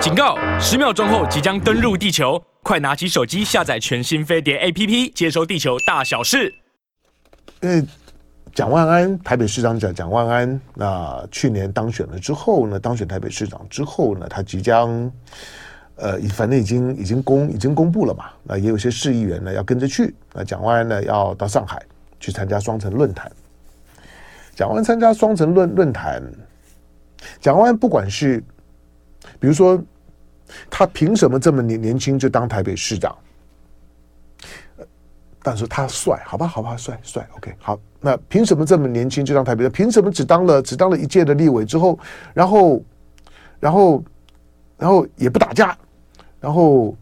警告！十秒钟后即将登陆地球，快拿起手机下载全新飞碟 APP，接收地球大小事。因为蒋万安台北市长蒋蒋万安，那去年当选了之后呢，当选台北市长之后呢，他即将，呃，反正已经已经公已经公布了嘛，那也有些市议员呢要跟着去，那蒋万安呢要到上海去参加双城论坛。蒋万安参加双城论论坛，蒋万安不管是，比如说他凭什么这么年年轻就当台北市长？但是他帅，好吧，好吧，帅帅，OK，好。那凭什么这么年轻就当台北？凭什么只当了只当了一届的立委之后，然后，然后，然后也不打架，然后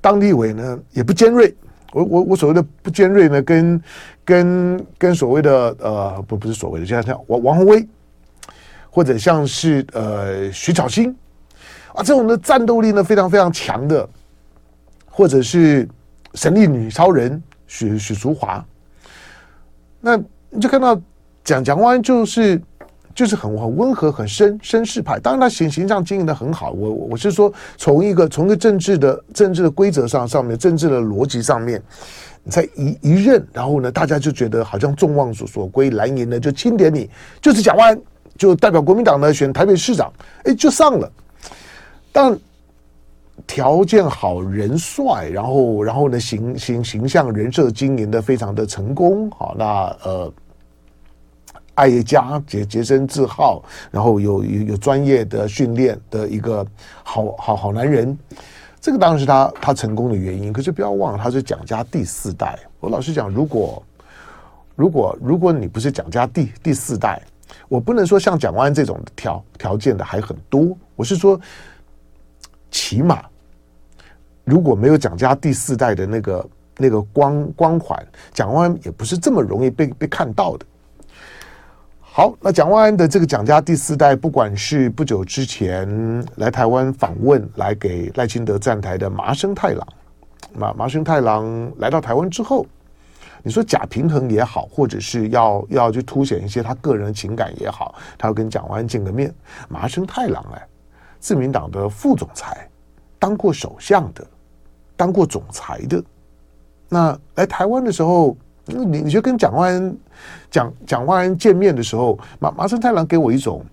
当立委呢也不尖锐。我我我所谓的不尖锐呢，跟跟跟所谓的呃不不是所谓的，就像像王王鸿薇，或者像是呃徐巧芯啊这种的战斗力呢非常非常强的，或者是。神力女超人许许淑华，那你就看到蒋蒋万安就是就是很很温和很绅绅士派，当然他形形象经营的很好。我我是说从一个从一个政治的政治的规则上上面政治的逻辑上面，你才一一任，然后呢，大家就觉得好像众望所所归，蓝营呢就钦点你，就是蒋万安就代表国民党呢选台北市长，哎，就上了，但。条件好，人帅，然后，然后呢，形形形象人设经营的非常的成功，好，那呃，爱家洁洁身自好，然后有有有专业的训练的一个好好好男人，这个当然是他他成功的原因。可是不要忘了，他是蒋家第四代。我老实讲，如果如果如果你不是蒋家第第四代，我不能说像蒋万安这种条条件的还很多。我是说，起码。如果没有蒋家第四代的那个那个光光环，蒋万安也不是这么容易被被看到的。好，那蒋万安的这个蒋家第四代，不管是不久之前来台湾访问，来给赖清德站台的麻生太郎，麻麻生太郎来到台湾之后，你说假平衡也好，或者是要要去凸显一些他个人情感也好，他要跟蒋万安见个面。麻生太郎哎，自民党的副总裁，当过首相的。当过总裁的，那来台湾的时候，你你就跟蒋万安、蒋蒋万安见面的时候，麻麻生太郎给我一种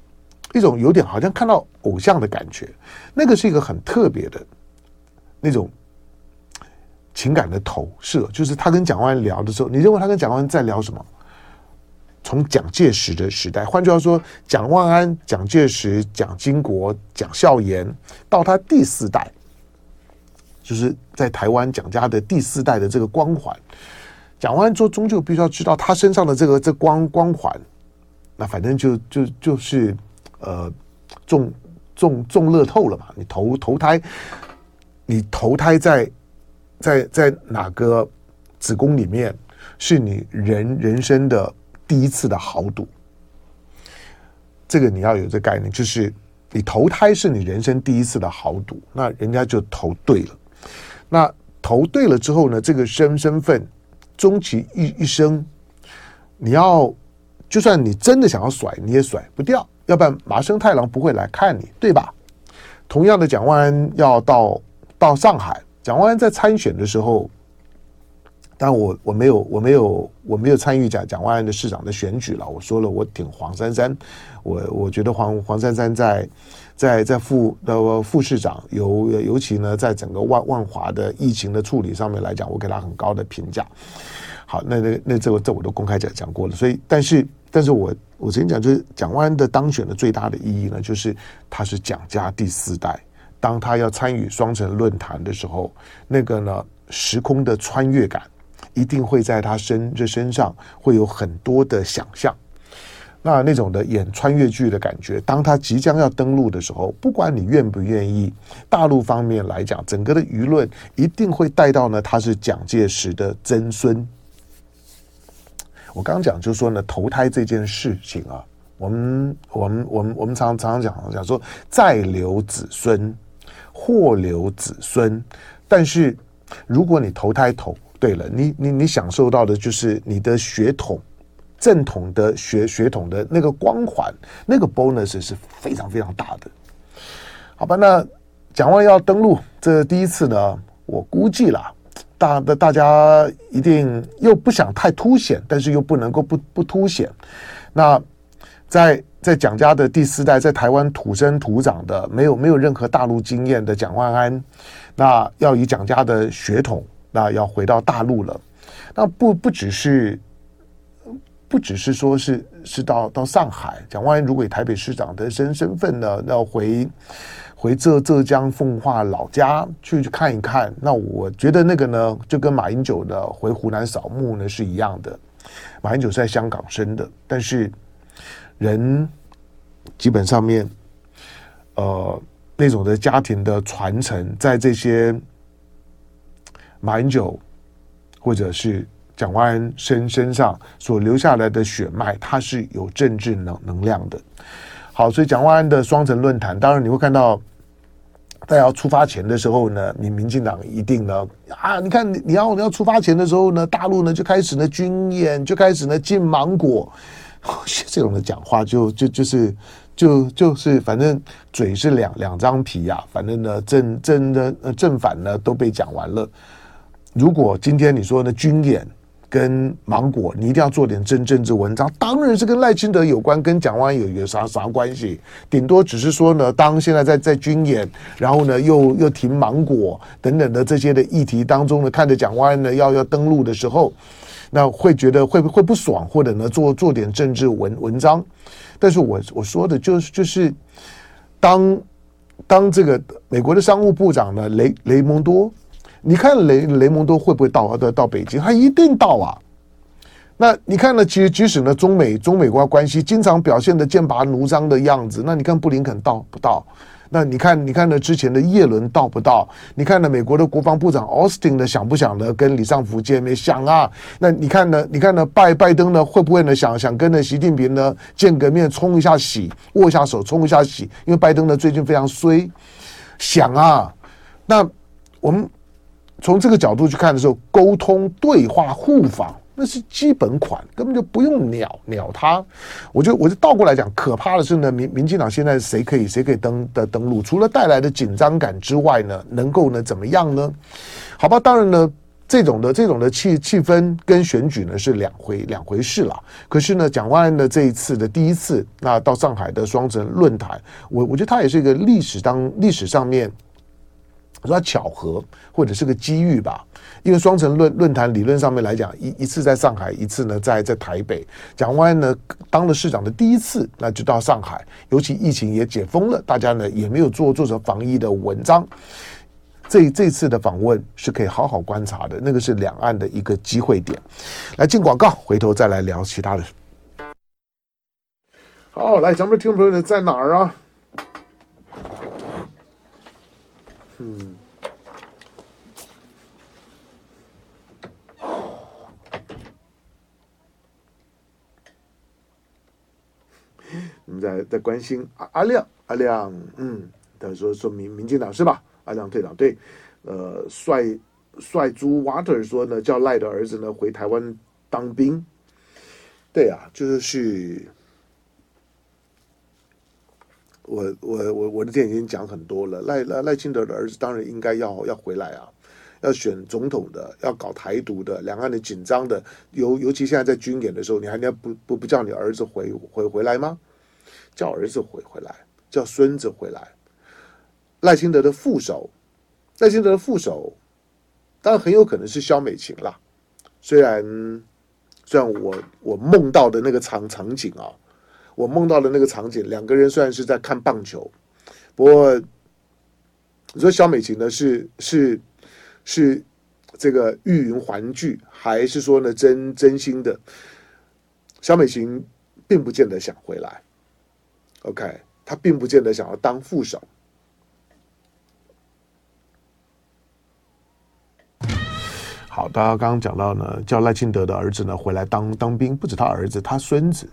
一种有点好像看到偶像的感觉，那个是一个很特别的那种情感的投射，就是他跟蒋万安聊的时候，你认为他跟蒋万安在聊什么？从蒋介石的时代，换句话说，蒋万安、蒋介石、蒋经国、蒋孝严，到他第四代。就是在台湾蒋家的第四代的这个光环，蒋万安终终究必须要知道他身上的这个这光光环，那反正就就就是呃中中中乐透了嘛，你投投胎，你投胎在在在哪个子宫里面，是你人人生的第一次的豪赌，这个你要有这概念，就是你投胎是你人生第一次的豪赌，那人家就投对了。那投对了之后呢，这个身身份，终其一一生，你要就算你真的想要甩，你也甩不掉，要不然麻生太郎不会来看你，对吧？同样的，蒋万安要到到上海，蒋万安在参选的时候，但我我没有我没有我没有参与蒋蒋万安的市长的选举了。我说了，我挺黄珊珊，我我觉得黄黄珊珊在。在在副的副市长，尤尤其呢，在整个万万华的疫情的处理上面来讲，我给他很高的评价。好，那那那这个这我都公开讲讲过了。所以，但是但是我我曾经讲，就是蒋万安的当选的最大的意义呢，就是他是蒋家第四代。当他要参与双城论坛的时候，那个呢时空的穿越感，一定会在他身这身上会有很多的想象。那那种的演穿越剧的感觉，当他即将要登陆的时候，不管你愿不愿意，大陆方面来讲，整个的舆论一定会带到呢，他是蒋介石的曾孙。我刚讲就说呢，投胎这件事情啊，我们我们我们我们常常常讲讲说，再留子孙，或留子孙，但是如果你投胎投对了，你你你享受到的就是你的血统。正统的血血统的那个光环，那个 bonus 是非常非常大的，好吧？那蒋万安要登录，这第一次呢，我估计啦，大的大家一定又不想太凸显，但是又不能够不不凸显。那在在蒋家的第四代，在台湾土生土长的，没有没有任何大陆经验的蒋万安，那要以蒋家的血统，那要回到大陆了。那不不只是，不只是说是是到到上海，蒋万安如果以台北市长的身身份呢，要回回浙浙江奉化老家去去看一看，那我觉得那个呢，就跟马英九的回湖南扫墓呢是一样的。马英九是在香港生的，但是人基本上面，呃，那种的家庭的传承，在这些马英九。或者是蒋万安身身上所留下来的血脉，它是有政治能能量的。好，所以蒋万安的双城论坛，当然你会看到，在要出发前的时候呢，民民进党一定呢啊，你看你要你要出发前的时候呢，大陆呢就开始呢军演，就开始呢进芒果，这种的讲话就就就是就就是反正嘴是两两张皮呀、啊，反正呢正正的正反呢都被讲完了。如果今天你说呢，军演跟芒果，你一定要做点真政治文章，当然是跟赖清德有关，跟蒋万有有啥啥关系？顶多只是说呢，当现在在在军演，然后呢又又停芒果等等的这些的议题当中呢，看着蒋万呢要要登陆的时候，那会觉得会不会不爽，或者呢做做点政治文文章。但是我我说的就是就是当当这个美国的商务部长呢雷雷蒙多。你看雷雷蒙多会不会到到到北京？他一定到啊！那你看呢？其实即使呢，中美中美国关系经常表现的剑拔弩张的样子，那你看布林肯到不到？那你看你看呢？之前的叶伦到不到？你看呢？美国的国防部长奥斯汀呢，想不想呢跟李尚福见面？想啊！那你看呢？你看呢？拜拜登呢会不会呢想想跟呢习近平呢见个面，冲一下喜，握一下手，冲一下喜？因为拜登呢最近非常衰，想啊！那我们。从这个角度去看的时候，沟通、对话、互访，那是基本款，根本就不用鸟鸟他。我就我就倒过来讲，可怕的是呢，民民进党现在谁可以谁可以登的登陆？除了带来的紧张感之外呢，能够呢怎么样呢？好吧，当然呢，这种的这种的气气氛跟选举呢是两回两回事了。可是呢，蒋万安的这一次的第一次，那到上海的双城论坛，我我觉得它也是一个历史当历史上面。我说巧合或者是个机遇吧，因为双城论论坛理论上面来讲，一一次在上海，一次呢在在台北。蒋万呢当了市长的第一次，那就到上海，尤其疫情也解封了，大家呢也没有做做成防疫的文章。这这次的访问是可以好好观察的，那个是两岸的一个机会点。来进广告，回头再来聊其他的。好，来，咱们听众朋友在哪儿啊？嗯，你们在在关心阿阿亮阿亮，嗯，他说说民民进党是吧？阿亮队长对，呃，帅帅猪 water 说呢，叫赖的儿子呢回台湾当兵，对啊，就是去。我我我我的电影已经讲很多了，赖赖赖清德的儿子当然应该要要回来啊，要选总统的，要搞台独的，两岸的紧张的，尤尤其现在在军演的时候，你还要不不不叫你儿子回回回来吗？叫儿子回回来，叫孙子回来。赖清德的副手，赖清德的副手，当然很有可能是萧美琴啦。虽然虽然我我梦到的那个场场景啊。我梦到的那个场景，两个人虽然是在看棒球，不过你说小美琴呢是是是这个欲云还聚，还是说呢真真心的？小美琴并不见得想回来，OK，她并不见得想要当副手。好，大家刚刚讲到呢，叫赖清德的儿子呢回来当当兵，不止他儿子，他孙子。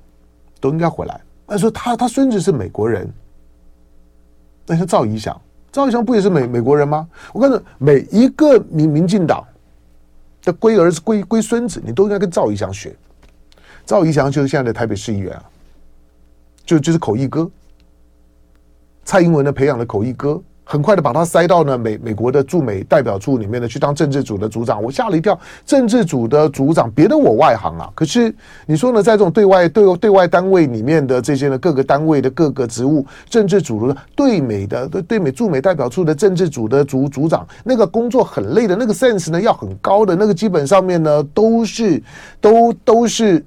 都应该回来。他说他他孙子是美国人，那像赵怡翔，赵怡翔不也是美美国人吗？我告诉你，每一个民民进党的龟儿子、龟龟孙子，你都应该跟赵怡翔学。赵怡翔就是现在的台北市议员啊，就就是口译哥。蔡英文呢培养了口译哥，很快的把他塞到呢美美国的驻美代表处里面呢去当政治组的组长，我吓了一跳，政治组的组长，别的我外行啊，可是你说呢，在这种对外对对外单位里面的这些呢各个单位的各个职务，政治组的对美的对对美驻美代表处的政治组的组组长，那个工作很累的，那个 sense 呢要很高的，那个基本上面呢都是都都是。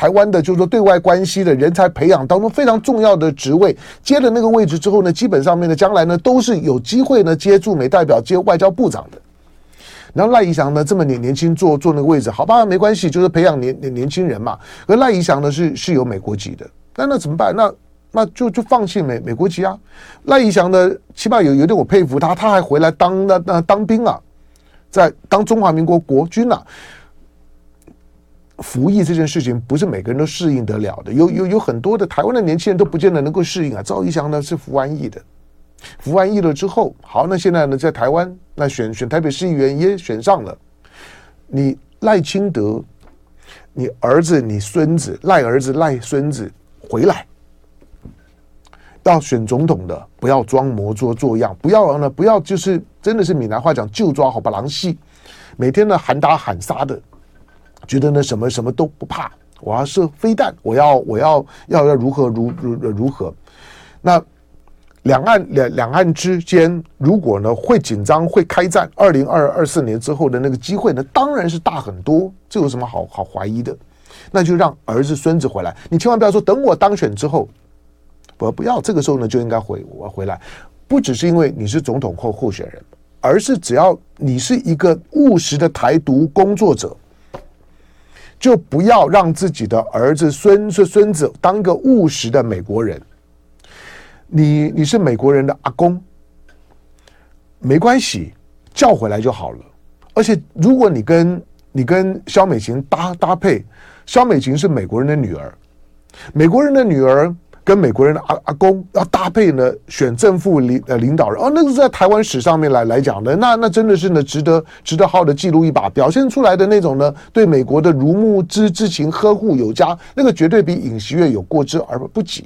台湾的，就是说对外关系的人才培养当中非常重要的职位，接了那个位置之后呢，基本上面呢，将来呢都是有机会呢接驻美代表、接外交部长的。然后赖宜祥呢这么年年轻坐坐那个位置，好吧，没关系，就是培养年年轻人嘛。而赖宜祥呢是是有美国籍的，那那怎么办？那那就就放弃美美国籍啊。赖宜祥呢，起码有有点我佩服他，他还回来当那那当兵啊，在当中华民国国军啊。服役这件事情不是每个人都适应得了的，有有有很多的台湾的年轻人都不见得能够适应啊。赵一翔呢是服完役的，服完役了之后，好，那现在呢在台湾，那选选台北市议员也选上了。你赖清德，你儿子、你孙子、赖儿子、赖孙子回来，要选总统的，不要装模作样，不要呢，不要就是真的是闽南话讲就抓好把狼戏，每天呢喊打喊杀的。觉得呢什么什么都不怕，我要射飞弹，我要我要要要如何如如如何？那两岸两两岸之间如果呢会紧张会开战，二零二二四年之后的那个机会呢当然是大很多，这有什么好好怀疑的？那就让儿子孙子回来，你千万不要说等我当选之后，不不要这个时候呢就应该回我回来，不只是因为你是总统候候选人，而是只要你是一个务实的台独工作者。就不要让自己的儿子、孙孙、孙子当个务实的美国人。你你是美国人的阿公，没关系，叫回来就好了。而且，如果你跟你跟肖美琴搭搭配，肖美琴是美国人的女儿，美国人的女儿。跟美国人的阿阿公要搭配呢，选正副领呃领导人哦，那个是在台湾史上面来来讲的，那那真的是呢，值得值得好好的记录一把，表现出来的那种呢，对美国的如沐之之情呵护有加，那个绝对比尹锡悦有过之而不及。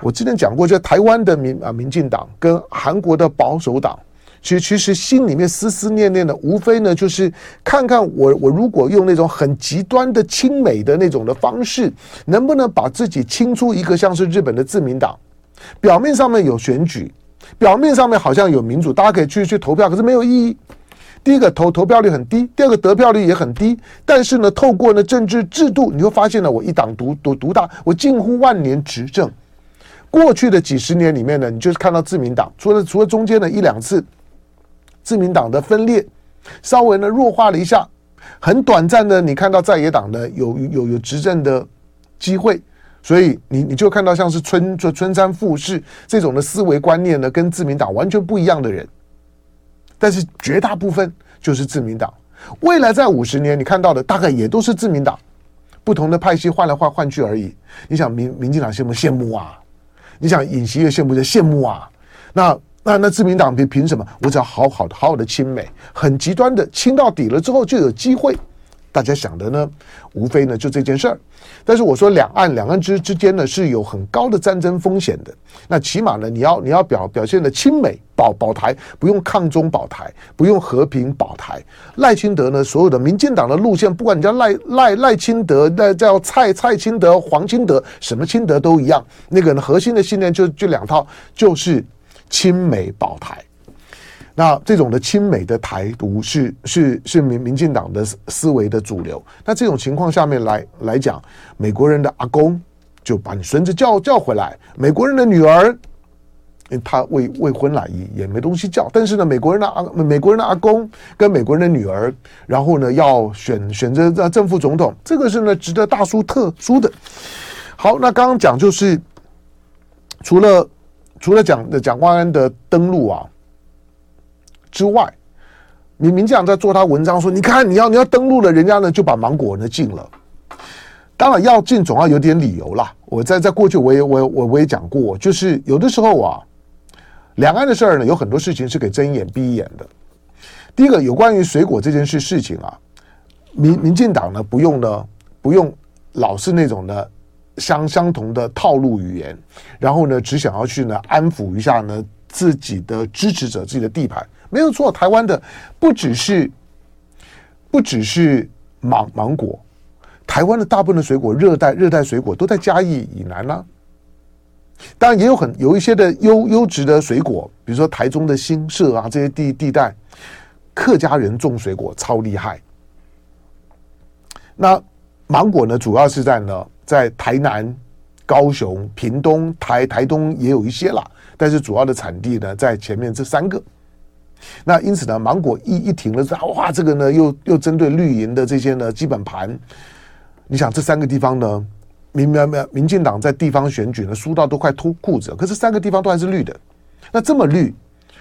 我之前讲过，就台湾的民啊民进党跟韩国的保守党。其实，其实心里面思思念念的，无非呢，就是看看我，我如果用那种很极端的亲美的那种的方式，能不能把自己清出一个像是日本的自民党，表面上面有选举，表面上面好像有民主，大家可以去去投票，可是没有意义。第一个投投票率很低，第二个得票率也很低。但是呢，透过呢政治制度，你会发现呢，我一党独独独大，我近乎万年执政。过去的几十年里面呢，你就是看到自民党，除了除了中间的一两次。自民党的分裂，稍微呢弱化了一下，很短暂的，你看到在野党呢有有有执政的机会，所以你你就看到像是春春春山富市这种的思维观念呢，跟自民党完全不一样的人，但是绝大部分就是自民党。未来在五十年，你看到的大概也都是自民党，不同的派系换来换换去而已。你想民民进党羡慕羡慕啊？你想尹锡悦羡慕就羡慕啊？那。那那自民党凭凭什么？我只要好好的好好的亲美，很极端的亲到底了之后就有机会。大家想的呢，无非呢就这件事儿。但是我说两岸两岸之之间呢是有很高的战争风险的。那起码呢你要你要表表现的亲美保保台，不用抗中保台，不用和平保台。赖清德呢所有的民进党的路线，不管你叫赖赖赖清德，那叫蔡蔡清德、黄清德，什么清德都一样。那个呢核心的信念就就两套，就是。亲美保台，那这种的亲美的台独是是是民民进党的思维的主流。那这种情况下面来来讲，美国人的阿公就把你孙子叫叫回来，美国人的女儿，他未未婚了也也没东西叫。但是呢，美国人的阿美国人的阿公跟美国人的女儿，然后呢要选选择正副总统，这个是呢值得大书特书的。好，那刚刚讲就是除了。除了蒋的蒋万安的登陆啊之外，你民进党在做他文章说，你看你要你要登陆了，人家呢就把芒果呢禁了。当然要禁总要有点理由啦。我在在过去我也我我我也讲过，就是有的时候啊，两岸的事儿呢有很多事情是可以睁一眼闭一眼的。第一个有关于水果这件事事情啊，民民进党呢不用呢不用老是那种的。相相同的套路语言，然后呢，只想要去呢安抚一下呢自己的支持者、自己的地盘，没有错。台湾的不只是不只是芒芒果，台湾的大部分的水果，热带热带水果都在嘉义以南啦、当然也有很有一些的优优质的水果，比如说台中的新社啊这些地地带，客家人种水果超厉害。那芒果呢，主要是在呢，在台南、高雄、屏东、台台东也有一些啦，但是主要的产地呢，在前面这三个。那因此呢，芒果一一停了之后，哇，这个呢又又针对绿营的这些呢基本盘，你想这三个地方呢？民民民民进党在地方选举呢，输到都快脱裤子。可是三个地方都还是绿的，那这么绿，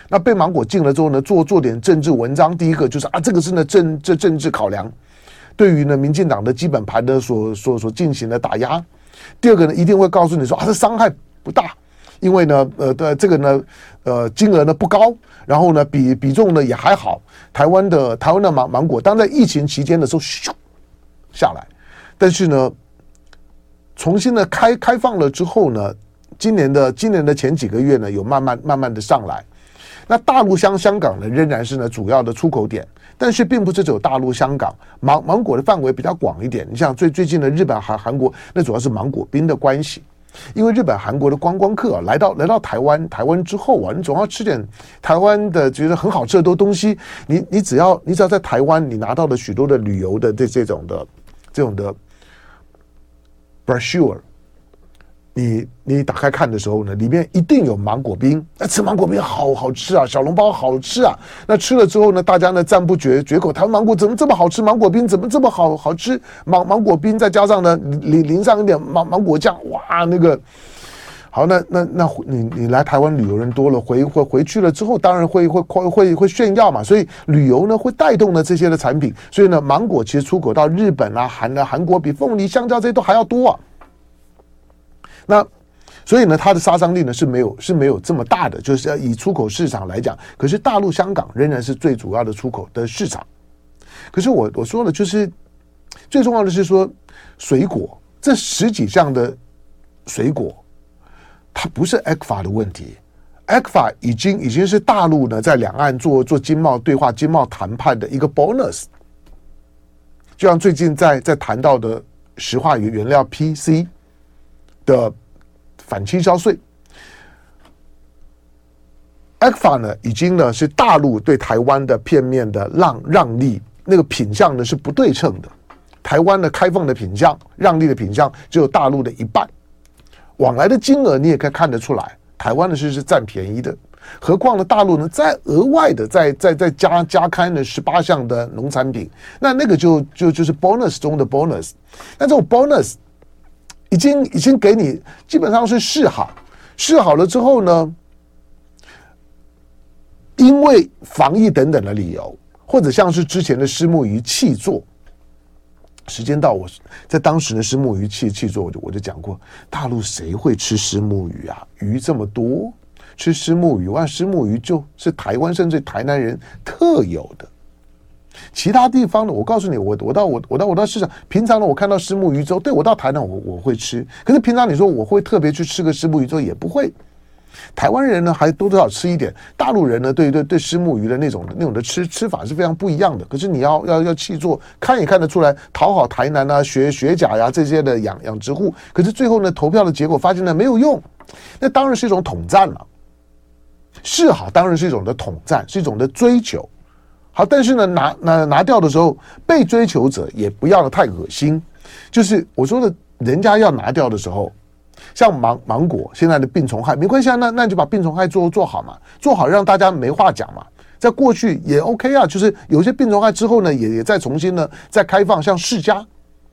那被芒果禁了之后呢，做做点政治文章。第一个就是啊，这个是呢政这政治考量，对于呢民进党的基本盘的所所所进行的打压。第二个呢，一定会告诉你说啊，这伤害不大，因为呢呃的这个呢呃金额呢不高，然后呢比比重呢也还好。台湾的台湾的芒芒果，当在疫情期间的时候咻下来，但是呢。重新的开开放了之后呢，今年的今年的前几个月呢，有慢慢慢慢的上来。那大陆香香港呢，仍然是呢主要的出口点，但是并不是只有大陆香港芒芒果的范围比较广一点。你像最最近的日本韩韩国，那主要是芒果冰的关系，因为日本韩国的观光客啊，来到来到台湾台湾之后啊，你总要吃点台湾的觉得很好吃的多东西。你你只要你只要在台湾，你拿到了许多的旅游的这这种的这种的。Brochure，你你打开看的时候呢，里面一定有芒果冰。那吃芒果冰好好吃啊，小笼包好吃啊。那吃了之后呢，大家呢赞不绝绝口。台湾芒果怎么这么好吃？芒果冰怎么这么好好吃？芒芒果冰再加上呢淋淋上一点芒芒果酱，哇，那个好。那那那你你来台湾旅游人多了，回回回去了之后，当然会会会会会炫耀嘛。所以旅游呢会带动了这些的产品。所以呢，芒果其实出口到日本啊、韩的韩国比凤梨、香蕉这些都还要多啊。那，所以呢，它的杀伤力呢是没有是没有这么大的，就是要以出口市场来讲，可是大陆香港仍然是最主要的出口的市场。可是我我说了，就是最重要的是说，水果这十几项的水果，它不是 ECFA 的问题，ECFA 已经已经是大陆呢在两岸做做经贸对话、经贸谈判的一个 bonus。就像最近在在谈到的石化原原料 PC。的反倾销税，ECFA 呢，已经呢是大陆对台湾的片面的让让利，那个品相呢是不对称的。台湾的开放的品相、让利的品相只有大陆的一半，往来的金额你也可以看得出来，台湾的是是占便宜的。何况呢，大陆呢再额外的再再再加加开呢十八项的农产品，那那个就就就是 bonus 中的 bonus，那这种 bonus。已经已经给你基本上是示好，示好了之后呢，因为防疫等等的理由，或者像是之前的虱目鱼弃作，时间到，我在当时的虱目鱼弃弃作，我就我就讲过，大陆谁会吃虱目鱼啊？鱼这么多，吃虱目鱼，哇，虱目鱼就是台湾甚至台南人特有的。其他地方呢？我告诉你，我我到我我到我到市场，平常呢，我看到虱目鱼粥，对我到台南我我会吃。可是平常你说我会特别去吃个虱目鱼粥也不会。台湾人呢还多多少吃一点，大陆人呢对对对虱目鱼的那种那种的吃吃法是非常不一样的。可是你要要要去做，看也看得出来讨好台南啊学学甲呀这些的养养殖户。可是最后呢投票的结果发现呢没有用，那当然是一种统战了。示好当然是一种的统战，是一种的追求。好，但是呢，拿拿拿掉的时候，被追求者也不要太恶心。就是我说的，人家要拿掉的时候，像芒芒果现在的病虫害没关系啊，那那就把病虫害做做好嘛，做好让大家没话讲嘛。在过去也 OK 啊，就是有些病虫害之后呢，也也再重新呢再开放，像世家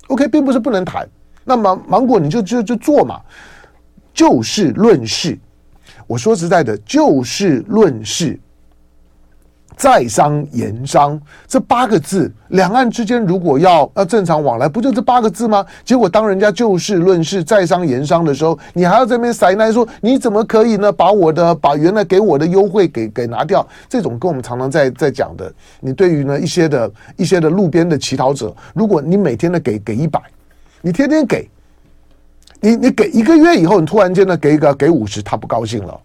，OK，并不是不能谈。那芒芒果你就就就做嘛，就事论事。我说实在的，就事论事。在商言商这八个字，两岸之间如果要要正常往来，不就这八个字吗？结果当人家就事论事、在商言商的时候，你还要在那边塞奶说，你怎么可以呢？把我的把原来给我的优惠给给拿掉？这种跟我们常常在在讲的，你对于呢一些的一些的路边的乞讨者，如果你每天呢给给一百，你天天给，你你给一个月以后，你突然间呢给一个给五十，他不高兴了。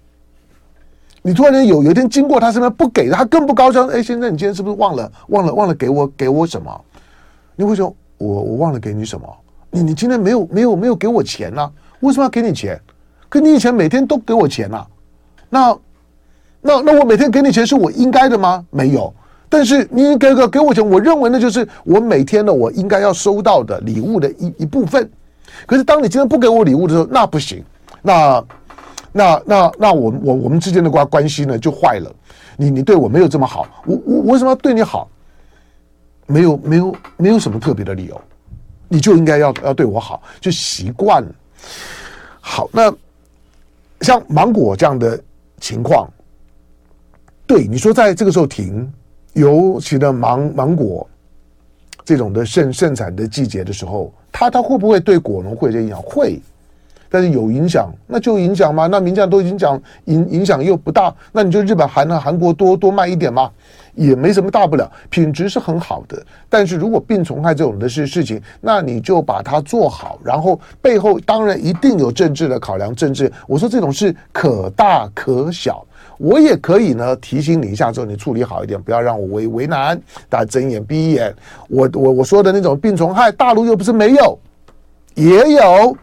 你突然间有有一天经过他身边不给他更不高兴。哎，先生，你今天是不是忘了忘了忘了给我给我什么？你会说，我我忘了给你什么？你你今天没有没有没有给我钱呢、啊？为什么要给你钱？可你以前每天都给我钱呐、啊？那那那我每天给你钱是我应该的吗？没有。但是你给个给我钱，我认为那就是我每天的我应该要收到的礼物的一一部分。可是当你今天不给我礼物的时候，那不行。那。那那那我我我们之间的关关系呢就坏了，你你对我没有这么好，我我为什么要对你好？没有没有没有什么特别的理由，你就应该要要对我好，就习惯。好，那像芒果这样的情况，对你说在这个时候停，尤其的芒芒果这种的盛盛产的季节的时候，它它会不会对果农会有影响？会。但是有影响，那就影响嘛。那名将都已经讲影影响又不大，那你就日本韩？韩国多多卖一点嘛，也没什么大不了，品质是很好的。但是如果病虫害这种的事事情，那你就把它做好，然后背后当然一定有政治的考量。政治，我说这种事可大可小，我也可以呢提醒你一下，之后你处理好一点，不要让我为为难，大家睁眼闭眼。我我我说的那种病虫害，大陆又不是没有，也有。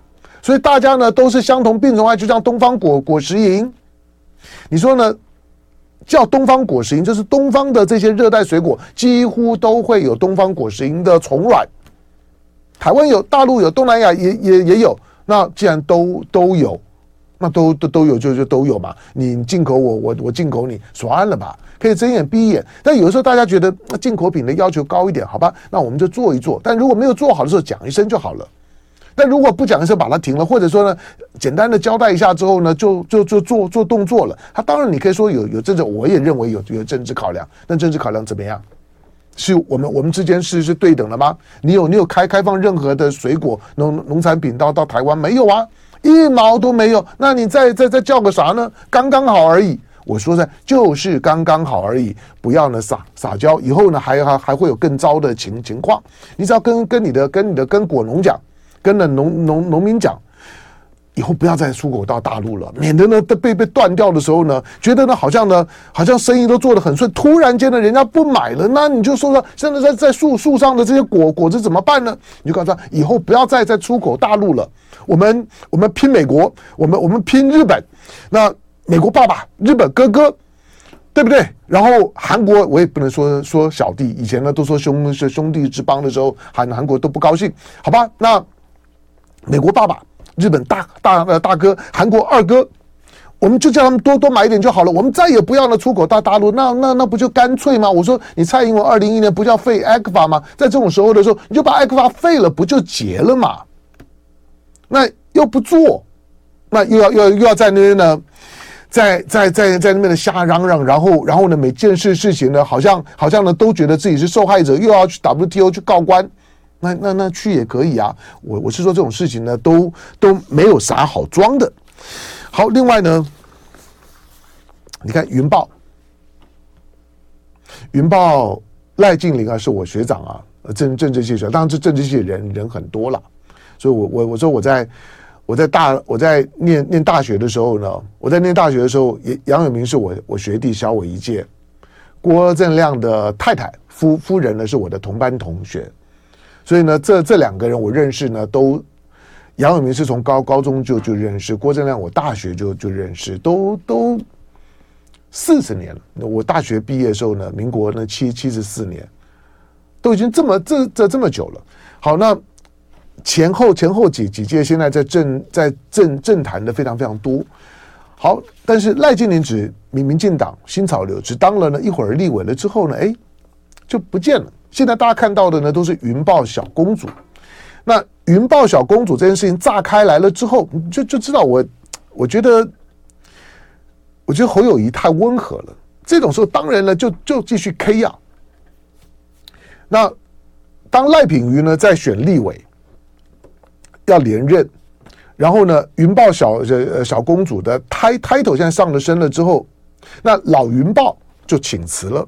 所以大家呢都是相同病虫害，就像东方果果实蝇，你说呢？叫东方果实蝇，就是东方的这些热带水果几乎都会有东方果实蝇的虫卵。台湾有，大陆有，东南亚也也也有。那既然都都有，那都都都有就就都有嘛。你进口我我我进口你，算了吧，可以睁眼闭眼。但有的时候大家觉得进口品的要求高一点，好吧？那我们就做一做。但如果没有做好的时候，讲一声就好了。但如果不讲的时候把它停了，或者说呢，简单的交代一下之后呢，就就就做做动作了。他当然你可以说有有政治，我也认为有有政治考量。那政治考量怎么样？是我们我们之间是是对等的吗？你有你有开开放任何的水果农农产品到到台湾没有啊？一毛都没有。那你再再再叫个啥呢？刚刚好而已。我说的就是刚刚好而已，不要呢撒撒娇，以后呢还还还会有更糟的情情况。你只要跟跟你的跟你的跟果农讲。跟了农农农民讲，以后不要再出口到大陆了，免得呢被被断掉的时候呢，觉得呢好像呢好像生意都做得很顺，突然间呢人家不买了，那你就说说现在在在树树上的这些果果子怎么办呢？你就告诉他，以后不要再再出口大陆了，我们我们拼美国，我们我们拼日本，那美国爸爸，日本哥哥。对不对？然后韩国我也不能说说小弟，以前呢都说兄是兄弟之邦的时候，韩韩国都不高兴，好吧？那美国爸爸、日本大大呃大哥、韩国二哥，我们就叫他们多多买一点就好了，我们再也不要呢出口到大陆，那那那不就干脆吗？我说你蔡英文二零一一年不叫废 ECFA 吗？在这种时候的时候，你就把 ECFA 废了，不就结了吗？那又不做，那又要又要又要在那边呢？在在在在那边的瞎嚷嚷，然后然后呢，每件事事情呢，好像好像呢，都觉得自己是受害者，又要去 WTO 去告官，那那那去也可以啊。我我是说这种事情呢，都都没有啥好装的。好，另外呢，你看云豹，云豹赖静玲啊，是我学长啊，政政治系学，当然这政治系人人很多了，所以我我我说我在。我在大我在念念大学的时候呢，我在念大学的时候，杨杨永明是我我学弟，小我一届。郭正亮的太太夫夫人呢是我的同班同学，所以呢，这这两个人我认识呢，都杨永明是从高高中就就认识，郭正亮我大学就就认识，都都四十年了。我大学毕业的时候呢，民国呢七七十四年，都已经这么这这这么久了。好，那。前后前后几几届，现在在政在政政坛的非常非常多。好，但是赖清德只民民进党新潮流只当了呢一会儿立委了之后呢，哎，就不见了。现在大家看到的呢都是云豹小公主。那云豹小公主这件事情炸开来了之后，就就知道我我觉得我觉得侯友谊太温和了。这种时候当然了就就继续 K 啊。那当赖品妤呢在选立委。要连任，然后呢，云豹小呃小公主的 title 现在上了身了之后，那老云豹就请辞了，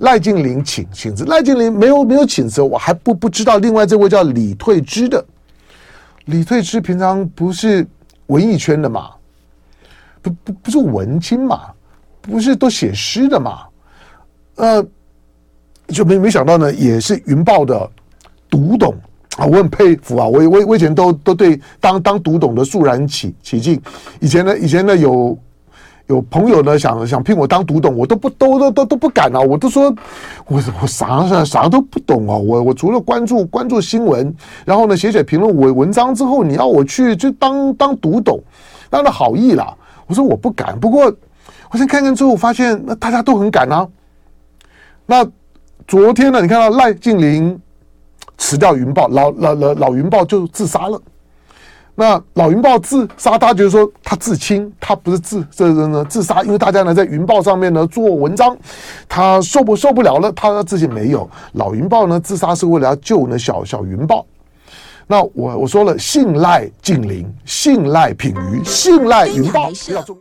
赖静玲请请辞，赖静玲没有没有请辞，我还不不知道另外这位叫李退之的，李退之平常不是文艺圈的嘛，不不不是文青嘛，不是都写诗的嘛？呃，就没没想到呢，也是云豹的读懂啊，我很佩服啊，我我我以前都都对当当读懂的肃然起起敬。以前呢，以前呢有。有朋友呢想想聘我当读懂，我都不都都都都不敢啊！我都说我我啥啥啥都不懂啊！我我除了关注关注新闻，然后呢写写评论文文章之后，你要我去就当当读懂，当然好意啦。我说我不敢，不过我先看看之后，发现那大家都很敢啊。那昨天呢，你看到赖静玲辞掉云豹，老老老老云豹就自杀了。那老云豹自杀，他就是说他自清，他不是自这人呢自杀，因为大家呢在云豹上面呢做文章，他受不受不了了，他说自己没有老云豹呢自杀是为了要救呢小小云豹。那我我说了，信赖晋林，信赖品鱼，信赖云豹，不要中。